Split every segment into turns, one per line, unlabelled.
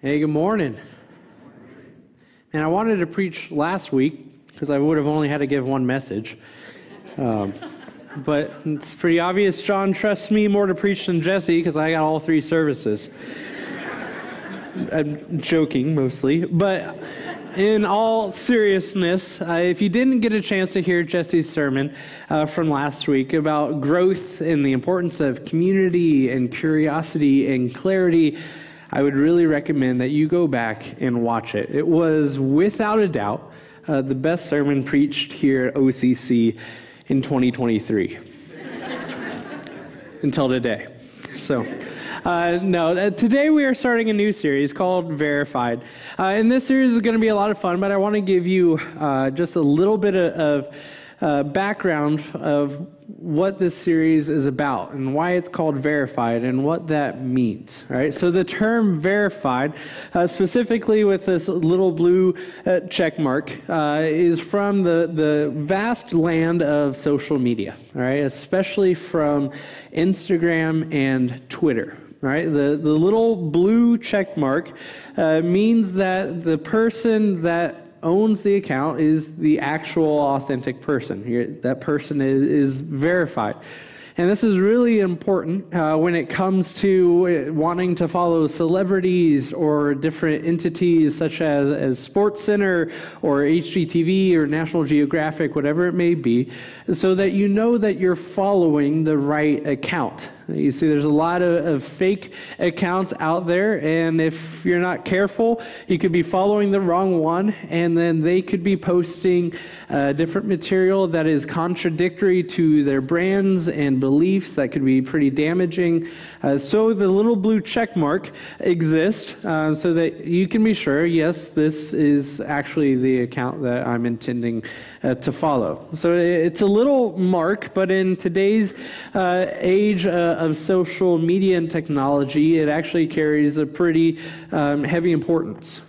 Hey, good morning. And I wanted to preach last week because I would have only had to give one message. Um, but it's pretty obvious John trusts me more to preach than Jesse because I got all three services. I'm joking mostly. But in all seriousness, uh, if you didn't get a chance to hear Jesse's sermon uh, from last week about growth and the importance of community and curiosity and clarity, I would really recommend that you go back and watch it. It was, without a doubt, uh, the best sermon preached here at OCC in 2023 until today. So. Uh, no, uh, today we are starting a new series called Verified. Uh, and this series is going to be a lot of fun, but I want to give you uh, just a little bit of, of uh, background of what this series is about and why it's called verified and what that means. All right, so the term verified, uh, specifically with this little blue uh, check mark, uh, is from the, the vast land of social media, all right, especially from Instagram and Twitter right? The, the little blue check mark uh, means that the person that owns the account is the actual authentic person. That person is, is verified. And this is really important uh, when it comes to uh, wanting to follow celebrities or different entities such as, as SportsCenter or HGTV or National Geographic, whatever it may be, so that you know that you're following the right account. You see, there's a lot of, of, fake accounts out there, and if you're not careful, you could be following the wrong one, and then they could be posting uh, different material that is contradictory to their brands and beliefs that could be pretty damaging. Uh, so the little blue check mark exists uh, so that you can be sure, yes, this is actually the account that I'm intending uh, to follow. So it's a little mark, but in today's age of social media and technology, it actually carries a pretty um, heavy importance.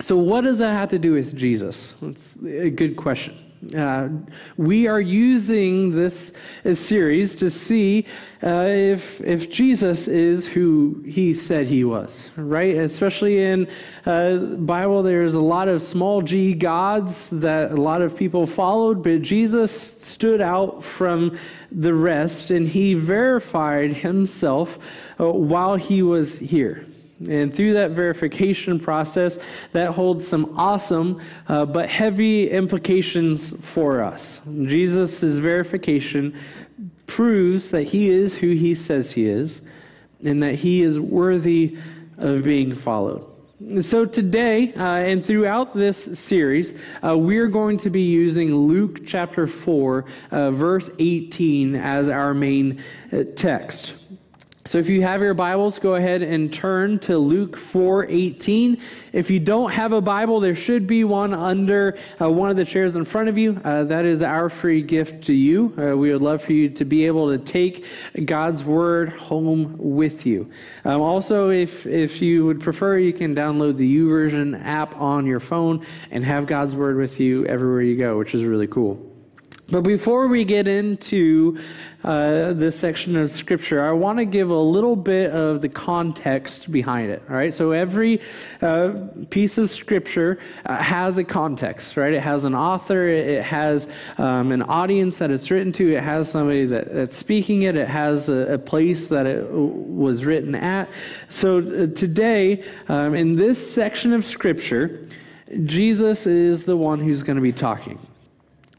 So, what does that have to do with Jesus? That's a good question. Uh, we are using this series to see uh, if, if Jesus is who he said he was, right? Especially in uh, Bible, there's a lot of small g gods that a lot of people followed, but Jesus stood out from the rest and he verified himself uh, while he was here. And through that verification process, that holds some awesome uh, but heavy implications for us. Jesus' verification proves that he is who he says he is and that he is worthy of being followed. So, today uh, and throughout this series, uh, we're going to be using Luke chapter 4, uh, verse 18, as our main uh, text. So if you have your Bibles, go ahead and turn to Luke 4:18. If you don't have a Bible, there should be one under uh, one of the chairs in front of you. Uh, that is our free gift to you. Uh, we would love for you to be able to take God's word home with you. Um, also, if if you would prefer, you can download the YouVersion app on your phone and have God's word with you everywhere you go, which is really cool. But before we get into uh, this section of scripture, I want to give a little bit of the context behind it. All right, so every uh, piece of scripture uh, has a context, right? It has an author, it has um, an audience that it's written to, it has somebody that, that's speaking it, it has a, a place that it was written at. So uh, today, um, in this section of scripture, Jesus is the one who's going to be talking.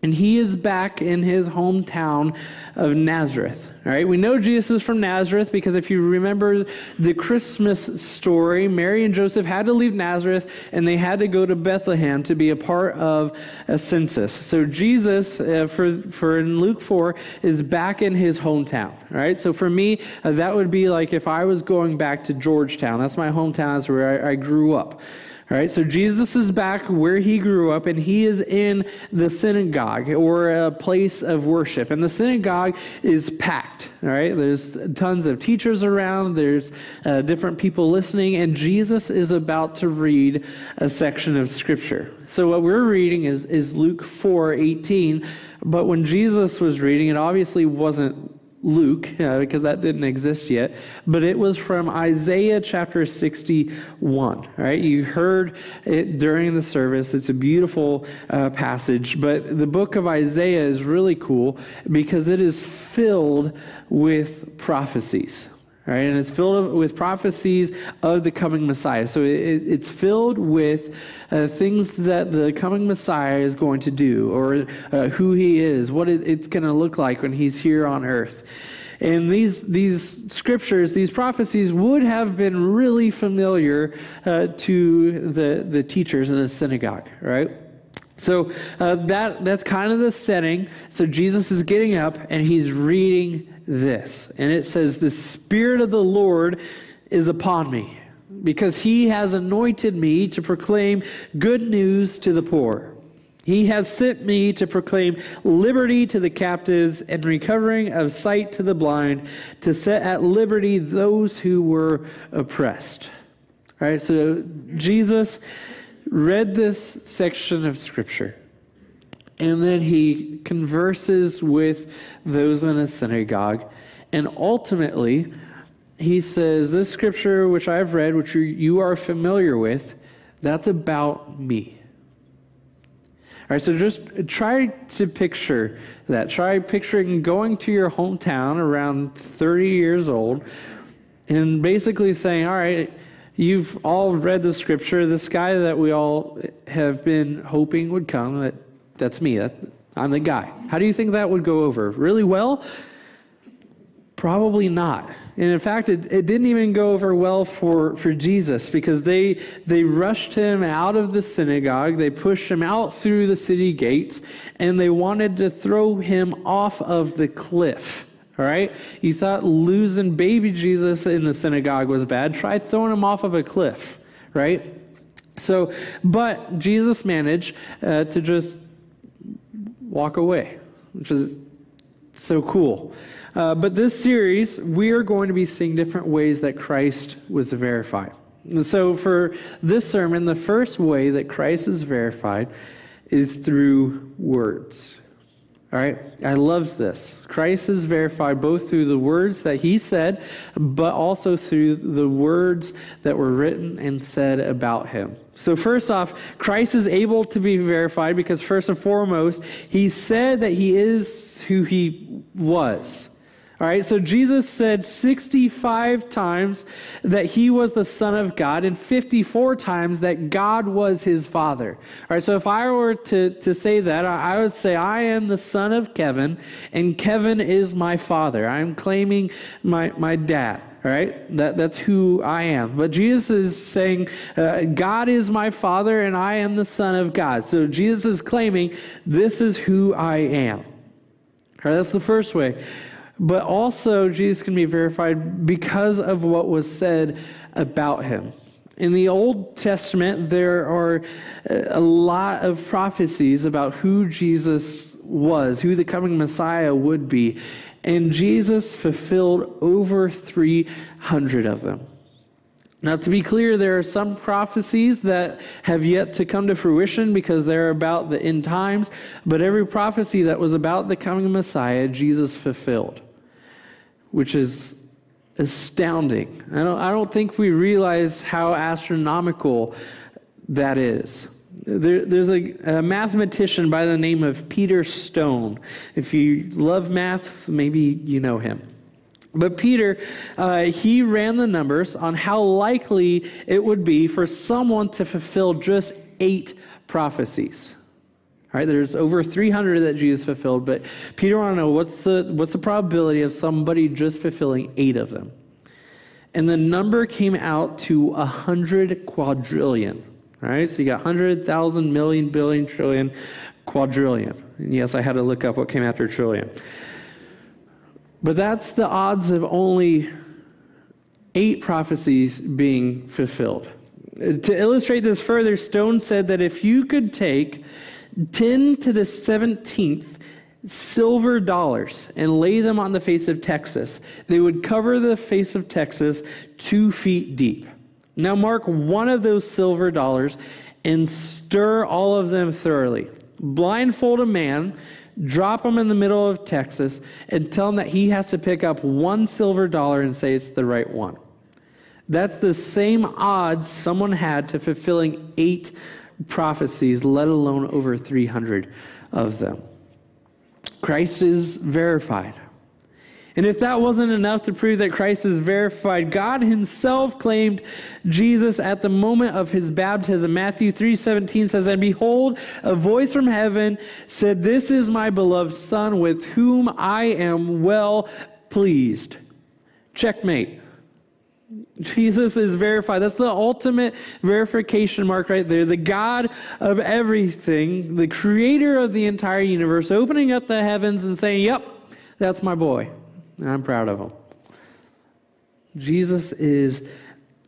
And he is back in his hometown of Nazareth. All right, we know Jesus is from Nazareth because if you remember the Christmas story, Mary and Joseph had to leave Nazareth and they had to go to Bethlehem to be a part of a census. So Jesus, uh, for for in Luke four, is back in his hometown. All right, so for me, uh, that would be like if I was going back to Georgetown. That's my hometown. That's where I, I grew up. All right, so Jesus is back where he grew up, and he is in the synagogue or a place of worship. And the synagogue is packed. All right, there's tons of teachers around, there's uh, different people listening, and Jesus is about to read a section of scripture. So what we're reading is, is Luke 4 18. But when Jesus was reading, it obviously wasn't Luke, uh, because that didn't exist yet, but it was from Isaiah chapter 61. Right? You heard it during the service. It's a beautiful uh, passage, but the book of Isaiah is really cool because it is filled with prophecies. Right, and it's filled with prophecies of the coming Messiah. So it, it's filled with uh, things that the coming Messiah is going to do, or uh, who he is, what it's going to look like when he's here on earth. And these, these scriptures, these prophecies would have been really familiar uh, to the, the teachers in the synagogue, right? So uh, that, that's kind of the setting. So Jesus is getting up and he's reading this. And it says, The Spirit of the Lord is upon me, because he has anointed me to proclaim good news to the poor. He has sent me to proclaim liberty to the captives and recovering of sight to the blind, to set at liberty those who were oppressed. All right, so Jesus read this section of Scripture. And then he converses with those in a synagogue. And ultimately, he says, This scripture which I've read, which you are familiar with, that's about me. All right, so just try to picture that. Try picturing going to your hometown around 30 years old and basically saying, All right, you've all read the scripture. This guy that we all have been hoping would come, that that's me. That, I'm the guy. How do you think that would go over? Really well? Probably not. And in fact, it, it didn't even go over well for, for Jesus because they, they rushed him out of the synagogue. They pushed him out through the city gates and they wanted to throw him off of the cliff. All right? You thought losing baby Jesus in the synagogue was bad. Try throwing him off of a cliff, right? So, but Jesus managed uh, to just walk away, which is so cool. Uh, but this series, we are going to be seeing different ways that Christ was verified. And so, for this sermon, the first way that Christ is verified is through words. All right, I love this. Christ is verified both through the words that he said, but also through the words that were written and said about him. So, first off, Christ is able to be verified because, first and foremost, he said that he is who he was. All right, so Jesus said 65 times that he was the Son of God and 54 times that God was his Father. All right, so if I were to, to say that, I would say, I am the son of Kevin, and Kevin is my father. I'm claiming my, my dad. All right, that, that's who I am. But Jesus is saying, uh, God is my Father, and I am the Son of God. So Jesus is claiming, this is who I am. All right, that's the first way. But also, Jesus can be verified because of what was said about him. In the Old Testament, there are uh, a lot of prophecies about who Jesus was, who the coming Messiah would be. And Jesus fulfilled over 300 of them. Now, to be clear, there are some prophecies that have yet to come to fruition because they're about the end times, but every prophecy that was about the coming Messiah, Jesus fulfilled, which is astounding. I don't, I don't think we realize how astronomical that is. There, there's a, a, mathematician by the name of Peter Stone. If you love math, maybe you know him. But Peter, uh, he ran the numbers on how likely it would be for someone to fulfill just eight prophecies. Right, there's over 300 that Jesus fulfilled, but Peter wanted to know what's the, what's the probability of somebody just fulfilling eight of them? And the number came out to 100 quadrillion. All right, so you got 100,000, million, billion, trillion, quadrillion. And yes, I had to look up what came after trillion. But that's the odds of only eight prophecies being fulfilled. Uh, to illustrate this further, Stone said that if you could take 10 to the 17th silver dollars and lay them on the face of Texas, they would cover the face of Texas two feet deep. Now, mark one of those silver dollars and stir all of them thoroughly. Blindfold a man drop him in the middle of Texas, and tell him that he has to pick up one silver dollar and say it's the right one. That's the same odds someone had to fulfilling eight prophecies, let alone over 300 of them. Christ is verified. And if that wasn't enough to prove that Christ is verified, God himself claimed Jesus at the moment of his baptism. Matthew 3:17 says, "And behold, a voice from heaven said, "This is my beloved son with whom I am well pleased." Checkmate. Jesus is verified. That's the ultimate verification mark right there. The God of everything, the creator of the entire universe, opening up the heavens and saying, Yep, that's my boy. And I'm proud of him. Jesus is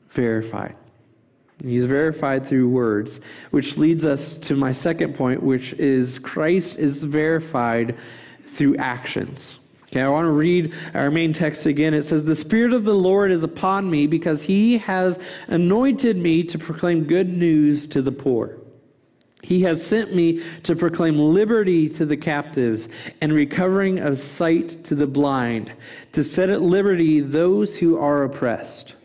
verified. He's verified through words, which leads us to my second point, which is Christ is verified through actions. Okay, I want to read our main text again. It says, The Spirit of the Lord is upon me because he has anointed me to proclaim good news to the poor. He has sent me to proclaim liberty to the captives and recovering of sight to the blind, to set at liberty those who are oppressed.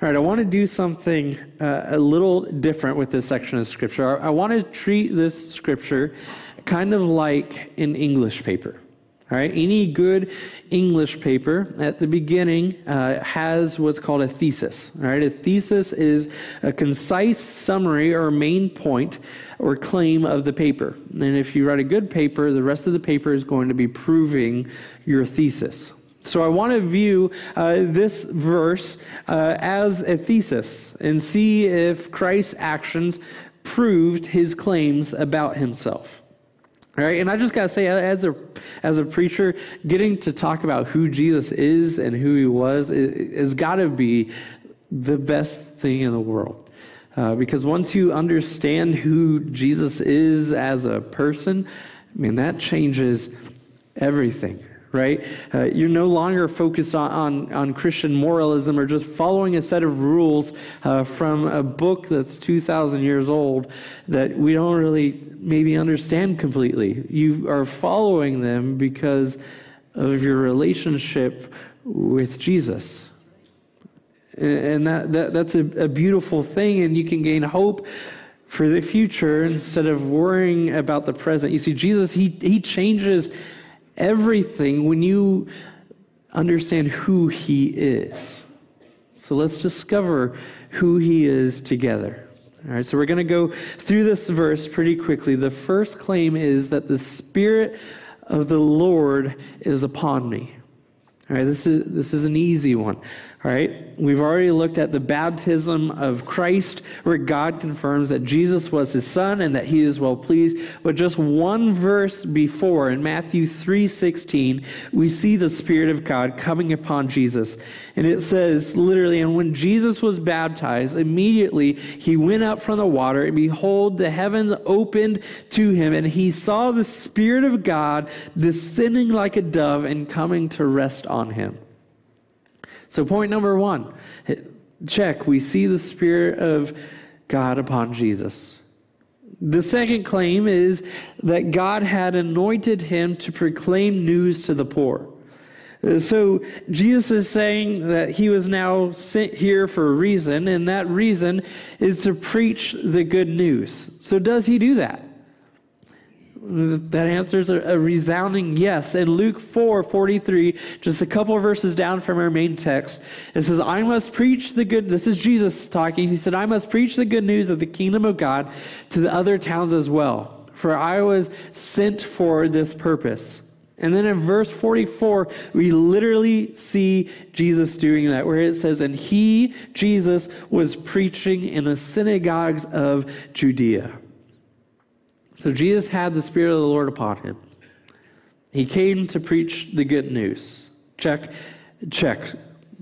All right, I want to do something uh, a little different with this section of Scripture. I, I want to treat this Scripture kind of like an English paper. All right, any good English paper at the beginning uh, has what's called a thesis. All right, a thesis is a concise summary or main point or claim of the paper. And if you write a good paper, the rest of the paper is going to be proving your thesis. So I want to view uh, this verse uh, as a thesis and see if Christ's actions proved his claims about himself. Right? And I just got to say, as a, as a preacher, getting to talk about who Jesus is and who he was has got to be the best thing in the world. Uh, because once you understand who Jesus is as a person, I mean, that changes everything right? Uh, you're no longer focused on, on, on, Christian moralism or just following a set of rules uh, from a book that's 2,000 years old that we don't really maybe understand completely. You are following them because of your relationship with Jesus. And that, that that's a, a beautiful thing, and you can gain hope for the future instead of worrying about the present. You see, Jesus, he, he changes everything when you understand who He is. So let's discover who He is together. All right, so we're going to go through this verse pretty quickly. The first claim is that the Spirit of the Lord is upon me. All right, this is, this is an easy one. Right, we've already looked at the baptism of Christ, where God confirms that Jesus was his son and that he is well pleased. But just one verse before, in Matthew 3:16, we see the Spirit of God coming upon Jesus. And it says literally, and when Jesus was baptized, immediately he went up from the water, and behold, the heavens opened to him, and he saw the Spirit of God descending like a dove and coming to rest on him. So, point number one check, we see the Spirit of God upon Jesus. The second claim is that God had anointed him to proclaim news to the poor. Uh, so Jesus is saying that he was now sent here for a reason, and that reason is to preach the good news. So does he do that? That answers a, resounding yes. In Luke 4 43, just a couple verses down from our main text, it says, I must preach the good. This is Jesus talking. He said, I must preach the good news of the kingdom of God to the other towns as well, for I was sent for this purpose. And then in verse 44, we literally see Jesus doing that, where it says, And he, Jesus, was preaching in the synagogues of Judea. So Jesus had the Spirit of the Lord upon him. He came to preach the good news. Check, check.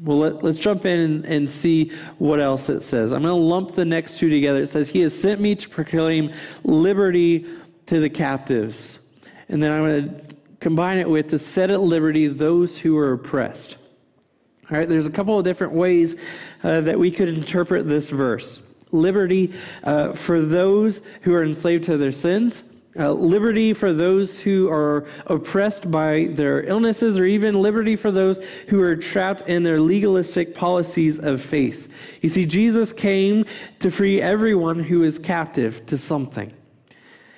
Well, let, us jump in and, and, see what else it says. I'm going to lump the next two together. It says, He has sent me to proclaim liberty to the captives. And then I'm going to combine it with to set at liberty those who are oppressed. All right, there's a couple of different ways uh, that we could interpret this verse liberty uh, for those who are enslaved to their sins, uh, liberty for those who are oppressed by their illnesses, or even liberty for those who are trapped in their legalistic policies of faith. You see, Jesus came to free everyone who is captive to something.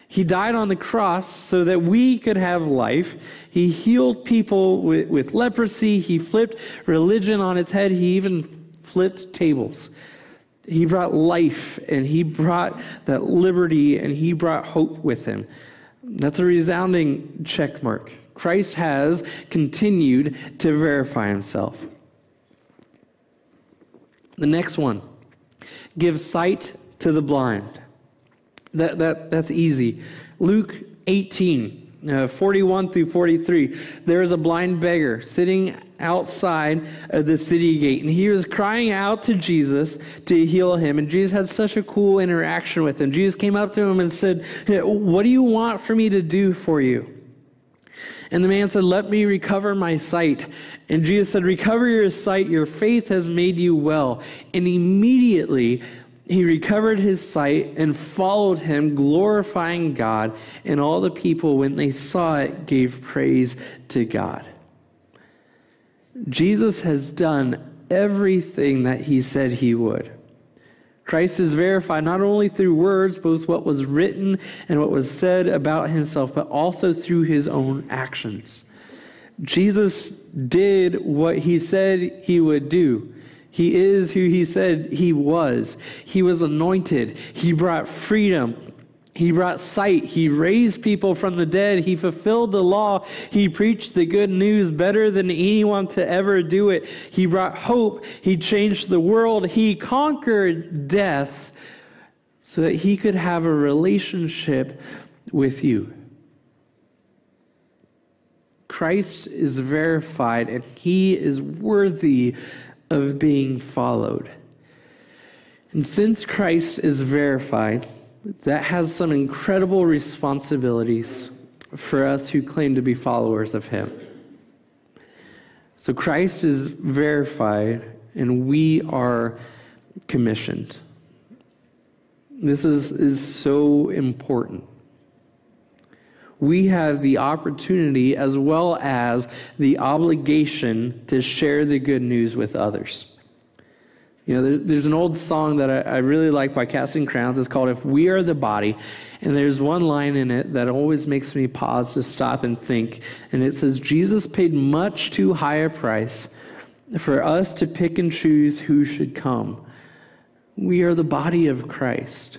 He died on the cross so that we could have life. He healed people with, with leprosy. He flipped religion on its head. He even flipped tables. He brought life and he brought that liberty and he brought hope with him. That's a resounding check mark. Christ has continued to verify himself. The next one give sight to the blind. That, that, that's easy. Luke 18, uh, 41 through 43. There is a blind beggar sitting outside of the city gate. And he was crying out to Jesus to heal him. And Jesus had such a cool interaction with him. Jesus came up to him and said, What do you want for me to do for you? And the man said, Let me recover my sight. And Jesus said, Recover your sight. Your faith has made you well. And immediately, he recovered his sight and followed him, glorifying God. And all the people, when they saw it, gave praise to God. Jesus has done everything that he said he would. Christ is verified not only through words, both what was written and what was said about himself, but also through his own actions. Jesus did what he said he would do. He is who he said he was. He was anointed. He brought freedom. He brought sight. He raised people from the dead. He fulfilled the law. He preached the good news better than anyone to ever do it. He brought hope. He changed the world. He conquered death so that he could have a relationship with you. Christ is verified and he is worthy of being followed. And since Christ is verified, that has some incredible responsibilities for us who claim to be followers of Him. So Christ is verified, and we are commissioned. This is, is so important. We have the opportunity as well as the obligation to share the good news with others. You know, there, there's an old song that I, I, really like by Casting Crowns. It's called If We Are the Body. And there's one line in it that always makes me pause to stop and think. And it says, Jesus paid much too high a price for us to pick and choose who should come. We are the body of Christ.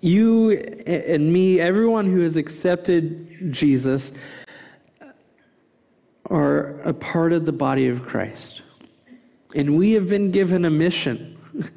You and me, everyone who has accepted Jesus, are a part of the body of Christ. And we have been given a mission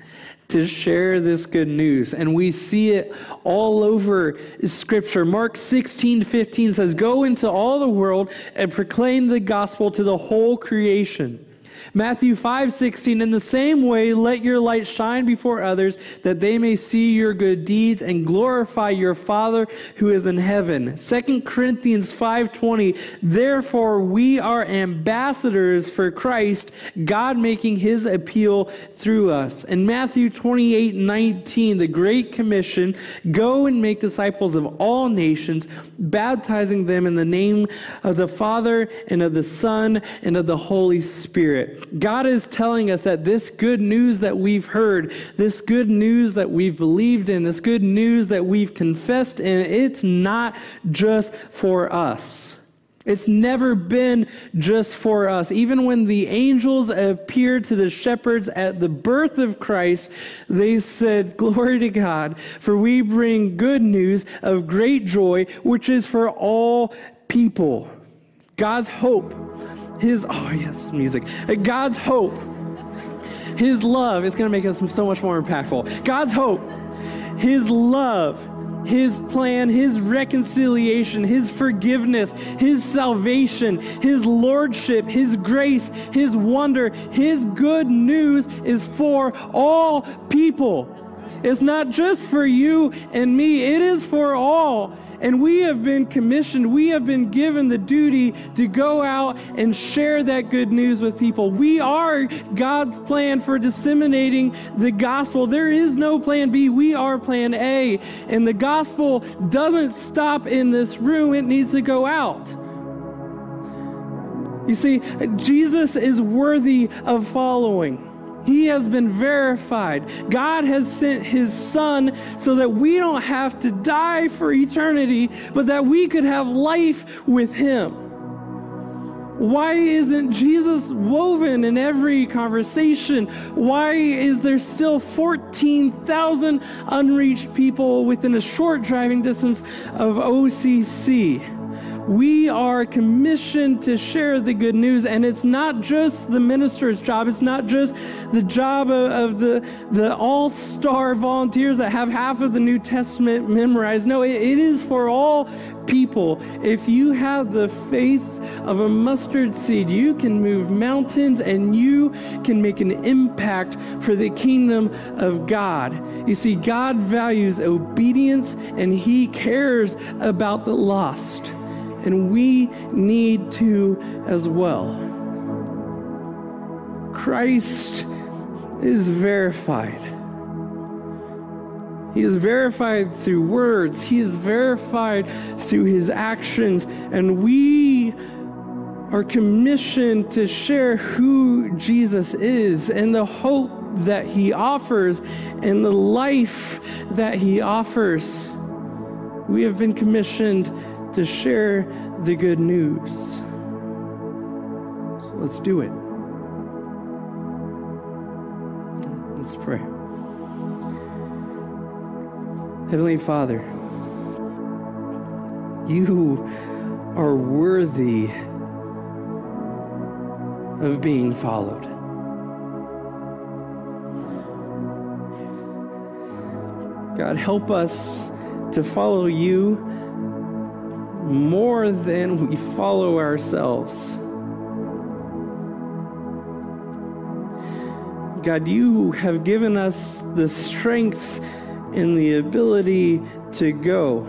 to share this good news. And we see it all over Scripture. Mark 16 15 says, Go into all the world and proclaim the gospel to the whole creation. Matthew 5 16, in the same way, let your light shine before others, that they may see your good deeds and glorify your Father who is in heaven. 2 Corinthians 5 20, therefore we are ambassadors for Christ, God making his appeal through us. In Matthew 28 19, the Great Commission, go and make disciples of all nations, baptizing them in the name of the Father and of the Son and of the Holy Spirit. God is telling us that this good news that we've heard, this good news that we've believed in, this good news that we've confessed in, it's not just for us. It's never been just for us. Even when the angels appeared to the shepherds at the birth of Christ, they said, Glory to God, for we bring good news of great joy, which is for all people. God's hope his, oh yes, music. Uh, God's hope, His love is going to make us so much more impactful. God's hope, His love, His plan, His reconciliation, His forgiveness, His salvation, His lordship, His grace, His wonder, His good news is for all people. It's not just for you and me, it is for all. And we have been commissioned, we have been given the duty to go out and share that good news with people. We are God's plan for disseminating the gospel. There is no plan B, we are plan A. And the gospel doesn't stop in this room, it needs to go out. You see, Jesus is worthy of following. He has been verified. God has sent his son so that we don't have to die for eternity, but that we could have life with him. Why isn't Jesus woven in every conversation? Why is there still 14,000 unreached people within a short driving distance of OCC? We are commissioned to share the good news, and it's not just the minister's job. It's not just the job of, of the, the all star volunteers that have half of the New Testament memorized. No, it, it is for all people. If you have the faith of a mustard seed, you can move mountains and you can make an impact for the kingdom of God. You see, God values obedience and He cares about the lost and we need to as well. Christ is verified. He is verified through words, He is verified through His actions, and we are commissioned to share who Jesus is and the hope that He offers and the life that He offers. We have been commissioned to share the good news. So let's do it. Let's pray. Heavenly Father, you are worthy of being followed. God, help us to follow you more than we follow ourselves. God, you have given us the strength and the ability to go.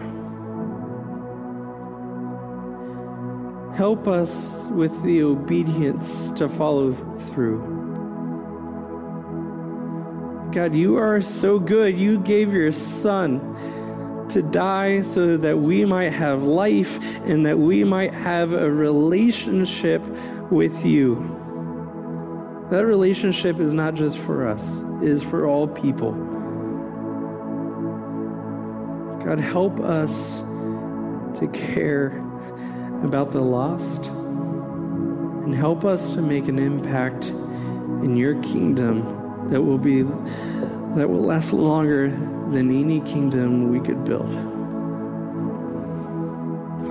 Help us with the obedience to follow through. God, you are so good. You gave your son to die so that we might have life and that we might have a relationship with you. That relationship is not just for us, it is for all people. God, help us to care about the lost and help us to make an impact in your kingdom that will be that will last longer than any kingdom we could build.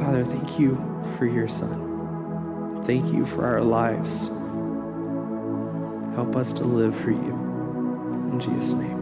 Father, thank you for your Son. Thank you for our lives. Help us to live for you. In Jesus' name.